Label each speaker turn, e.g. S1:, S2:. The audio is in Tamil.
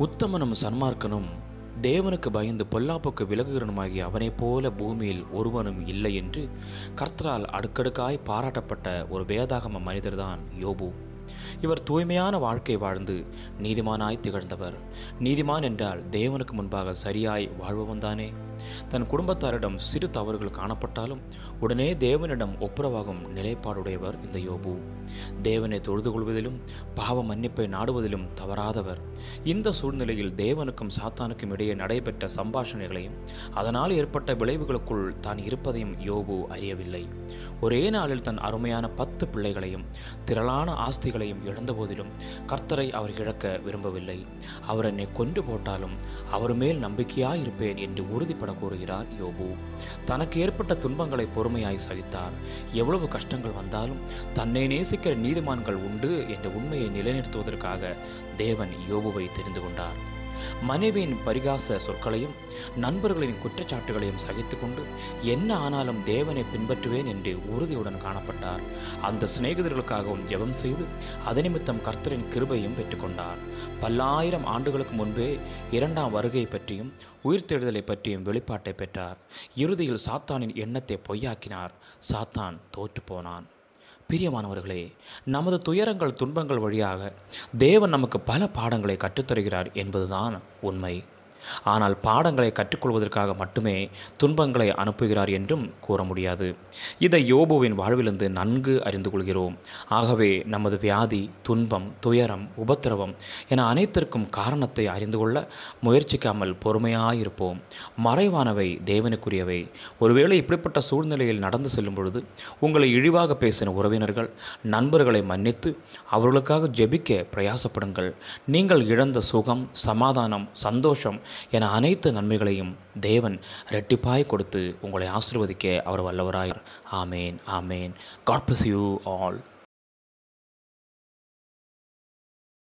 S1: உத்தமனும் சன்மார்க்கனும் தேவனுக்கு பயந்து பொல்லாப்புக்கு விலகுகிறனுமாகிய அவனைப் போல பூமியில் ஒருவனும் இல்லை என்று கர்த்தரால் அடுக்கடுக்காய் பாராட்டப்பட்ட ஒரு வேதாகம மனிதர்தான் யோபு. இவர் தூய்மையான வாழ்க்கை வாழ்ந்து நீதிமானாய் திகழ்ந்தவர். நீதிமான் என்றால் தேவனுக்கு முன்பாக சரியாய் வாழ்பவன் தானே தன் குடும்பத்தாரிடம் சிறு தவறுகள் காணப்பட்டாலும் உடனே தேவனிடம் ஒப்புரவாகும் நிலைப்பாடுடையவர் இந்த யோபு. தேவனை தொழுது கொள்வதிலும் பாவ மன்னிப்பை நாடுவதிலும் தவறாதவர். இந்த சூழ்நிலையில் தேவனுக்கும் சாத்தானுக்கும் இடையே நடைபெற்ற சம்பாஷணைகளையும் அதனால் ஏற்பட்ட விளைவுகளுக்குள் தான் இருப்பதையும் யோபு அறியவில்லை. ஒரே நாளில் தன் அருமையான பத்து பிள்ளைகளையும் திரளான ஆஸ்திகள் ஆஸ்திகளையும் இழந்தபோதிலும் கர்த்தரை அவர் இழக்க விரும்பவில்லை. அவர் என்னை கொண்டு போட்டாலும் அவர் மேல் நம்பிக்கையாயிருப்பேன் என்று உறுதிப்பட கூறுகிறார் யோபு. தனக்கு ஏற்பட்ட துன்பங்களை பொறுமையாய் சகித்தார். எவ்வளவு கஷ்டங்கள் வந்தாலும் தன்னை நேசிக்கிற நீதிமான்கள் உண்டு என்ற உண்மையை நிலைநிறுத்துவதற்காக தேவன் யோபுவை தெரிந்து கொண்டார். மனைவியின் பரிகாச சொற்களையும் நண்பர்களின் குற்றச்சாட்டுகளையும் சகித்துக்கொண்டு என்ன ஆனாலும் தேவனை பின்பற்றுவேன் என்று உறுதியுடன் காணப்பட்டார். அந்த சிநேகிதர்களுக்காகவும் ஜெபம் செய்து அதனிமித்தம் கர்த்தரின் கிருபையும் பெற்றுக்கொண்டார். பல்லாயிரம் ஆண்டுகளுக்கு முன்பே இரண்டாம் வருகை பற்றியும் உயிர்த்தெழுதலை பற்றியும் வெளிப்பாட்டை பெற்றார். இறுதியில் சாத்தானின் எண்ணத்தை பொய்யாக்கினார். சாத்தான் தோற்று போனான் பிரியமானவர்களே நமது துயரங்கள் துன்பங்கள் வழியாக தேவன் நமக்கு பல பாடங்களை கற்றுத்தருகிறார் என்பதுதான் உண்மை. ஆனால் பாடங்களை கற்றுக்கொள்வதற்காக மட்டுமே துன்பங்களை அனுப்புகிறார் என்றும் கூற முடியாது. இதை யோபுவின் வாழ்விலிருந்து நன்கு அறிந்து கொள்கிறோம். ஆகவே நமது வியாதி துன்பம் துயரம் உபத்திரவம் என அனைத்திற்கும் காரணத்தை அறிந்து கொள்ள முயற்சிக்காமல் பொறுமையாயிருப்போம். மறைவானவை தேவனுக்குரியவை. ஒருவேளை இப்படிப்பட்ட சூழ்நிலையில் நடந்து செல்லும் பொழுது உங்களை இழிவாக பேசின உறவினர்கள் நண்பர்களை மன்னித்து அவர்களுக்காக ஜெபிக்க பிரயாசப்படுங்கள். நீங்கள் இழந்த சுகம் சமாதானம் சந்தோஷம் என அனைத்து நன்மைகளையும் தேவன் ரெட்டிப்பாய் கொடுத்து உங்களை ஆசிர்வதிக்க அவர் வல்லவராயர் ஆமேன் ஆமேன். God bless you all